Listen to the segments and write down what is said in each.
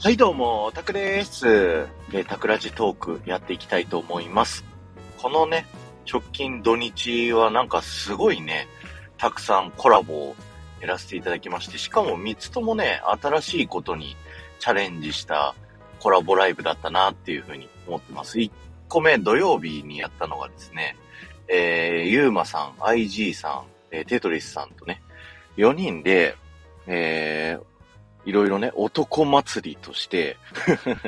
はい、どうも、タクです。え、タクラジトークやっていきたいと思います。このね、直近土日はなんかすごいね、たくさんコラボをやらせていただきまして、しかも3つともね、新しいことにチャレンジしたコラボライブだったなっていうふうに思ってます。1個目土曜日にやったのがですね、えー、ゆうまさん、IG さん、えー、テトリスさんとね、4人で、えー、いろいろね、男祭りとして、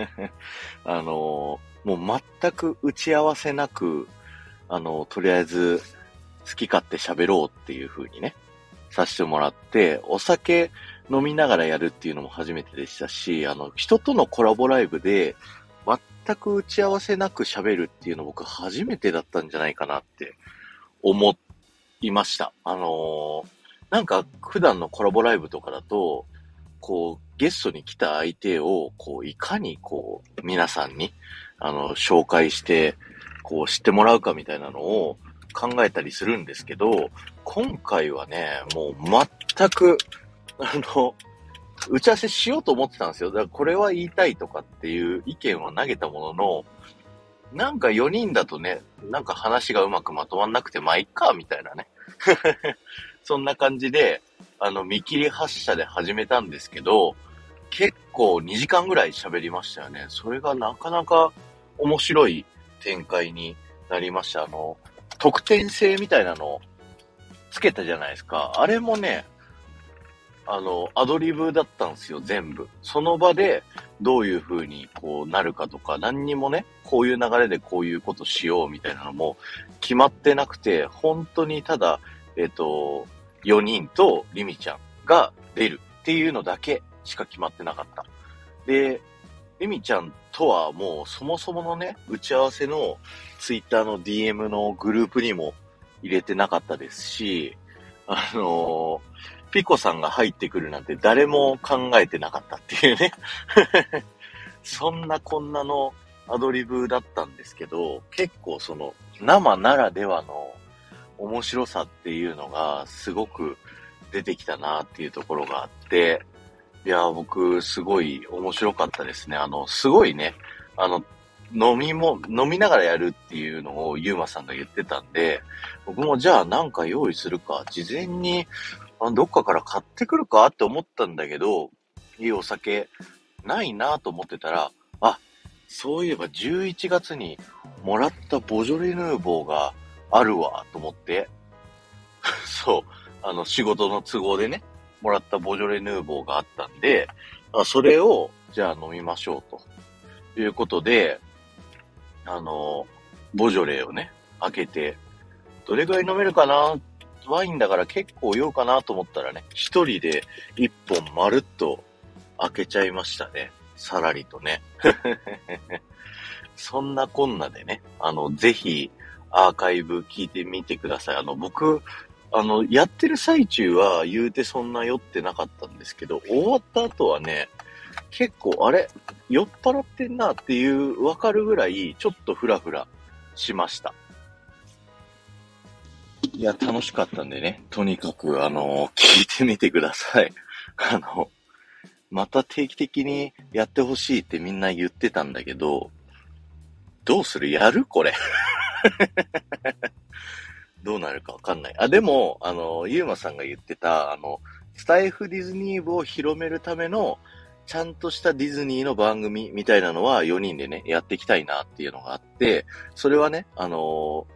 あのーもう全く打ち合わせなく、あのーとりあえず好き勝手喋ろうっていう風にね、させてもらって、お酒飲みながらやるっていうのも初めてでしたし、あの、人とのコラボライブで、全く打ち合わせなく喋るっていうの僕初めてだったんじゃないかなって思いました。あのーなんか普段のコラボライブとかだと、こう、ゲストに来た相手を、こう、いかにこう、皆さんに、あの、紹介して、こう、知ってもらうかみたいなのを考えたりするんですけど、今回はね、もう全く、あの、打ち合わせしようと思ってたんですよ。だからこれは言いたいとかっていう意見を投げたものの、なんか4人だとね、なんか話がうまくまとまんなくて、まあ、いっか、みたいなね。そんな感じで、あの、見切り発車で始めたんですけど、結構2時間ぐらい喋りましたよね。それがなかなか面白い展開になりました。あの、得点制みたいなのをつけたじゃないですか。あれもね、あの、アドリブだったんですよ、全部。その場でどういう風にこうなるかとか、何にもね、こういう流れでこういうことしようみたいなのも決まってなくて、本当にただ、えっ、と、4人とリミちゃんが出るっていうのだけしか決まってなかった。で、リミちゃんとはもうそもそものね、打ち合わせのツイッターの DM のグループにも入れてなかったですし、あのーピコさんが入ってくるなんて誰も考えてなかったっていうね。そんなこんなのアドリブだったんですけど、結構その生ならではの面白さっていうのがすごく出てきたなっていうところがあって、いや、僕すごい面白かったですね。あの、すごいね、あの、飲みも、飲みながらやるっていうのをゆうまさんが言ってたんで、僕もじゃあなんか用意するか、事前にあどっかから買ってくるかって思ったんだけど、いいお酒ないなと思ってたら、あ、そういえば11月にもらったボジョレ・ヌーボーがあるわと思って、そう、あの仕事の都合でね、もらったボジョレ・ヌーボーがあったんで、あそれをじゃあ飲みましょうということで、あの、ボジョレをね、開けて、どれぐらい飲めるかな？ワインだから結構酔うかなと思ったらね、一人で一本まるっと開けちゃいましたね。さらりとね。そんなこんなでね、あの、ぜひアーカイブ聞いてみてください。あの、僕、あの、やってる最中は言うてそんな酔ってなかったんですけど、終わった後はね、結構、あれ酔っ払ってんなっていう、わかるぐらい、ちょっとフラフラしました。いや、楽しかったんでね、とにかく、あの、聞いてみてください。あの、また定期的にやってほしいってみんな言ってたんだけど、どうする？やる？これ。どうなるかわかんない。あ、でも、あの、ゆうまさんが言ってた、あの、スタイフディズニー部を広めるための、ちゃんとしたディズニーの番組みたいなのは4人でね、やっていきたいなっていうのがあって、それはね、あの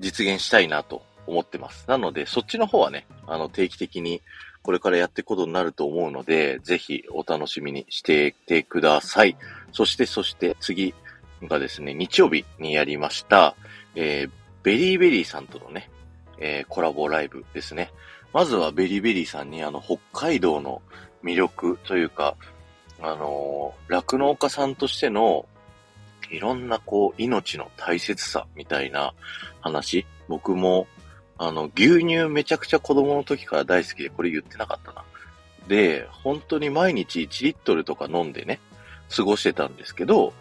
実現したいなと思ってます。なので、そっちの方はね、あの、定期的にこれからやっていくことになると思うので、ぜひお楽しみにしていてください。そして、そして次がですね、日曜日にやりました、えー、ベリーベリーさんとのね、えーコラボライブですね。まずはベリーベリーさんにあの、北海道の魅力というか、あのー酪農家さんとしての、いろんなこう、命の大切さみたいな話、僕も、あの、牛乳めちゃくちゃ子供の時から大好きで、これ言ってなかったな。で、本当に毎日1リットルとか飲んでね、過ごしてたんですけど、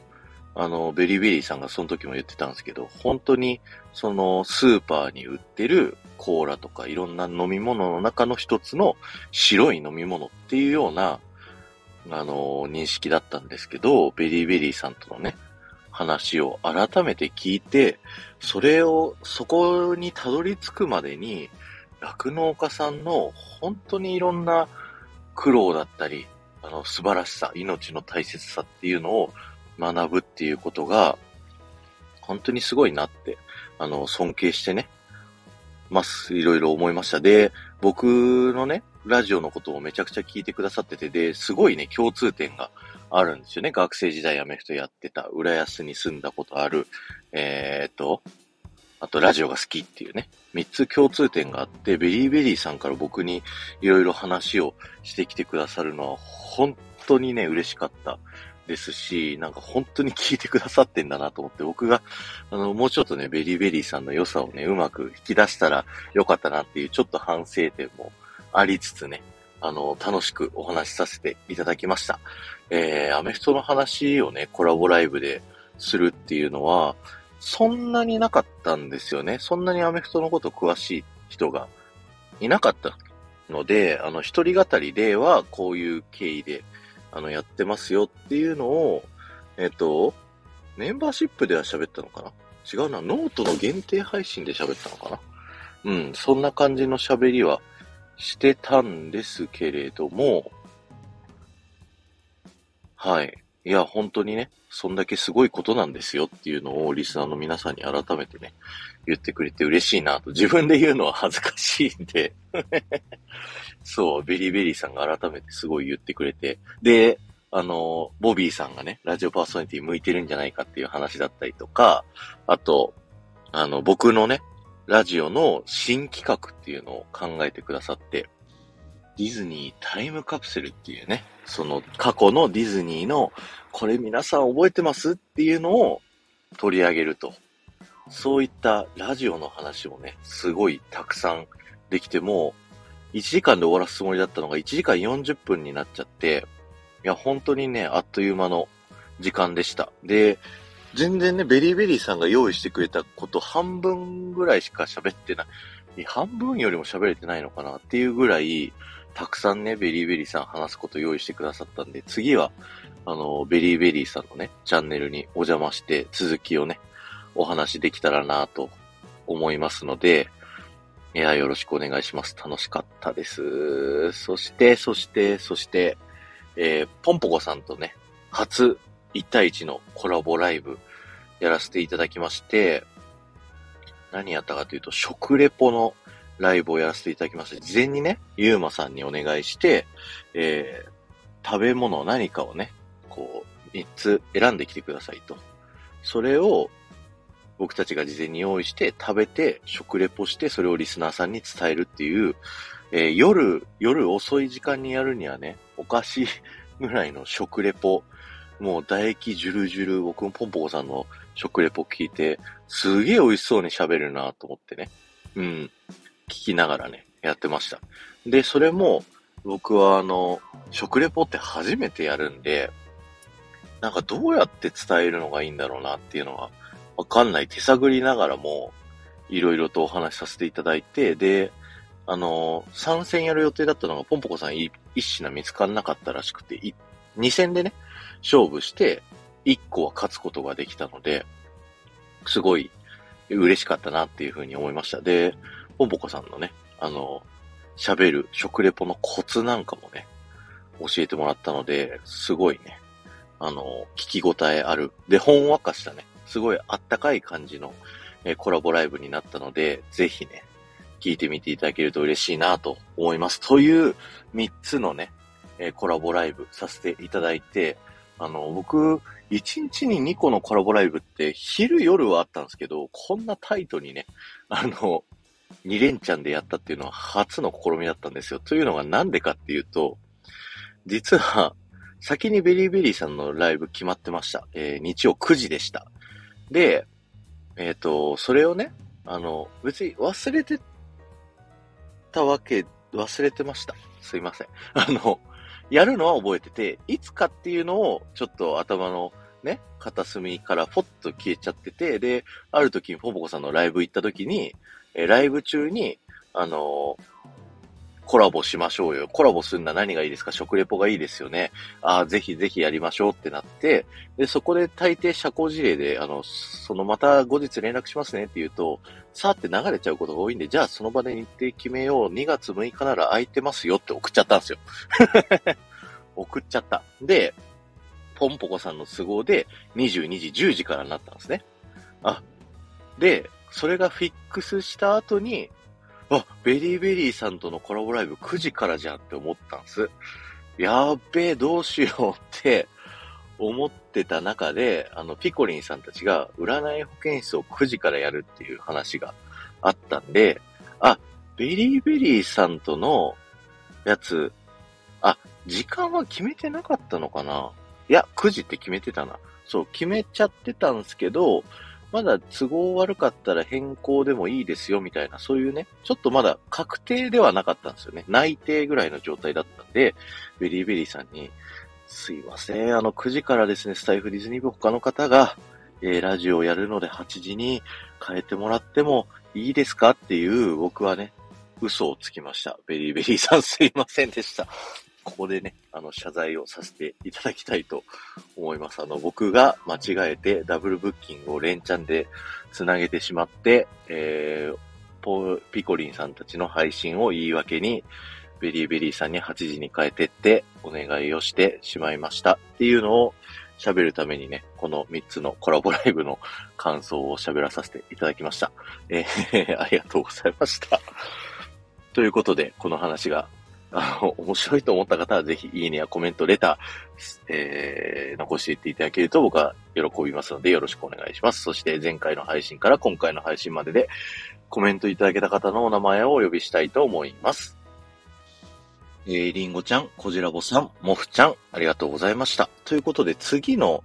あの、ベリーベリーさんがその時も言ってたんですけど、本当に、その、スーパーに売ってるコーラとかいろんな飲み物の中の一つの白い飲み物っていうようなあの、認識だったんですけど、ベリーベリーさんとのね、話を改めて聞いて、それを、そこにたどり着くまでに、酪農家さんの本当にいろんな苦労だったり、あの、素晴らしさ、命の大切さっていうのを学ぶっていうことが、本当にすごいなって、あの、尊敬してね、ます。いろいろ思いました。で、僕のね、ラジオのことをめちゃくちゃ聞いてくださってて、で、すごいね、共通点があるんですよね。学生時代アメフトやってた、浦安に住んだことある、えー、っと、あとラジオが好きっていうね、三つ共通点があって、ベリーベリーさんから僕にいろいろ話をしてきてくださるのは、本当にね、嬉しかったですし、なんか本当に聞いてくださってんだなと思って、僕が、あの、もうちょっとね、ベリーベリーさんの良さをね、うまく引き出したらよかったなっていう、ちょっと反省点もありつつね、あの、楽しくお話しさせていただきました。えー、アメフトの話をね、コラボライブでするっていうのは、そんなになかったんですよね。そんなにアメフトのこと詳しい人がいなかったので、あの、一人語りではこういう経緯で、あの、やってますよっていうのを、えっ、と、メンバーシップでは喋ったのかな？違うな、ノートの限定配信で喋ったのかな？うん、そんな感じの喋りはしてたんですけれども、はい。いや、本当にね、そんだけすごいことなんですよっていうのをリスナーの皆さんに改めてね、言ってくれて嬉しいなと。自分で言うのは恥ずかしいんでそう、ベリーベリーさんが改めてすごい言ってくれて。で、あの、ボビーさんがね、ラジオパーソナリティ向いてるんじゃないかっていう話だったりとか、あと、あの、僕のね、ラジオの新企画っていうのを考えてくださって、ディズニータイムカプセルっていうね、その過去のディズニーの、これ皆さん覚えてますっていうのを取り上げると。そういったラジオの話もね、すごいたくさんできても、1時間で終わらすつもりだったのが1時間40分になっちゃって、いや、本当にね、あっという間の時間でした。で、全然ね、ベリーベリーさんが用意してくれたこと半分ぐらいしか喋ってない。半分よりも喋れてないのかなっていうぐらい、たくさんね、ベリーベリーさん話すこと用意してくださったんで、次は、あの、ベリーベリーさんのね、チャンネルにお邪魔して、続きをね、お話できたらなと思いますので、いや、よろしくお願いします。楽しかったです。そして、そして、そして、えー、ポンポコさんとね、初1対1のコラボライブやらせていただきまして、何やったかというと、食レポのライブをやらせていただきました。事前にね、ゆうまさんにお願いして、えー、食べ物何かをね、こう、3つ選んできてくださいと。それを、僕たちが事前に用意して食べて食レポしてそれをリスナーさんに伝えるっていう、えー、夜、夜遅い時間にやるにはね、おかしいぐらいの食レポもう唾液ジュルジュル、僕もポンポコさんの食レポ聞いて、すげえ美味しそうに喋るなと思ってね。うん。聞きながらね、やってました。で、それも、僕はあの、食レポって初めてやるんで、なんかどうやって伝えるのがいいんだろうなっていうのは、わかんない。手探りながらも、いろいろとお話しさせていただいて、で、あの、3戦やる予定だったのが、ポンポコさん一品見つかんなかったらしくて、2戦でね、勝負して、1個は勝つことができたので、すごい嬉しかったなっていうふうに思いました。で、ポンポコさんのね、あの、喋る食レポのコツなんかもね、教えてもらったので、すごいね、あの、聞き応えある。で、ほんわかしたね、すごいあったかい感じの、えコラボライブになったので、ぜひね、聞いてみていただけると嬉しいなと思います。という3つのね、えコラボライブさせていただいて、あの、僕、1日に2個のコラボライブって昼夜はあったんですけど、こんなタイトにね、あの、2連チャンでやったっていうのは初の試みだったんですよ。というのがなんでかっていうと、実は、先にベリーベリーさんのライブ決まってました。えー、日曜9時でした。で、えっ、ー、と、それをね、あの、別に忘れてたわけ、忘れてました。すいません。あの、やるのは覚えてて、いつかっていうのをちょっと頭のね、片隅からポッと消えちゃってて、で、ある時にポポコさんのライブ行った時に、えライブ中に、あのコラボしましょうよ。コラボするのは何がいいですか？食レポがいいですよね。ああ、ぜひぜひやりましょうってなって、で、そこで大抵社交辞令で、あの、そのまた後日連絡しますねって言うと、さーって流れちゃうことが多いんで、じゃあその場で日程決めよう。2月6日なら空いてますよって送っちゃったんですよ。送っちゃった。で、ポンポコさんの都合で22時10時からになったんですね。あ、で、それがフィックスした後に、あ、ベリーベリーさんとのコラボライブ9時からじゃんって思ったんです。やっべえ、どうしようって思ってた中で、あの、ピコリンさんたちが占い保健室を9時からやるっていう話があったんで、あ、ベリーベリーさんとのやつ、あ、時間は決めてなかったのかな？いや、9時って決めてたな。そう、決めちゃってたんですけど、まだ都合悪かったら変更でもいいですよみたいな、そういうね、ちょっとまだ確定ではなかったんですよね。内定ぐらいの状態だったんで、ベリーベリーさんに、すいません、あの9時からですね、スタイフディズニー部他の方が、えー、ラジオをやるので8時に変えてもらってもいいですかっていう僕はね、嘘をつきました。ベリーベリーさんすいませんでした。ここでね、あの、謝罪をさせていただきたいと思います。あの、僕が間違えてダブルブッキングを連チャンで繋げてしまって、えー、ポピコリンさんたちの配信を言い訳に、ベリーベリーさんに8時に変えてってお願いをしてしまいましたっていうのを喋るためにね、この3つのコラボライブの感想を喋らさせていただきました。えー、ありがとうございました。ということで、この話があの、面白いと思った方はぜひいいねやコメント、レター、えー、残していっていただけると僕は喜びますのでよろしくお願いします。そして前回の配信から今回の配信まででコメントいただけた方のお名前をお呼びしたいと思います。えー、りんごちゃん、こじらぼさん、もふちゃん、ありがとうございました。ということで次の、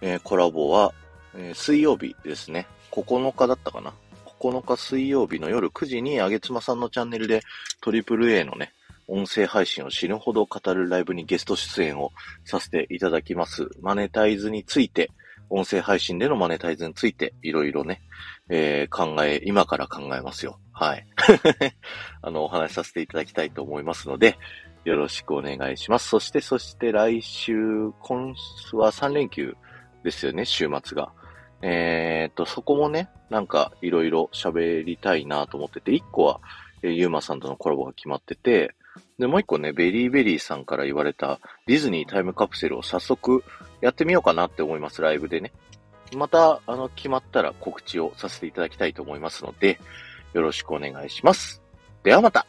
えー、コラボは、えー、水曜日ですね。9日だったかな。9日水曜日の夜9時にあげつまさんのチャンネルでトリプル A のね、音声配信を死ぬほど語るライブにゲスト出演をさせていただきます。マネタイズについて、音声配信でのマネタイズについて、いろいろね、えー、考え、今から考えますよ。はい。あの、お話しさせていただきたいと思いますので、よろしくお願いします。そして、そして来週、今週は3連休ですよね、週末が。えー、っと、そこもね、なんかいろいろ喋りたいなと思ってて、1個は、えー、ゆうまさんとのコラボが決まってて、で、もう一個ね、ベリーベリーさんから言われたディズニータイムカプセルを早速やってみようかなって思います、ライブでね。また、あの、決まったら告知をさせていただきたいと思いますので、よろしくお願いします。ではまた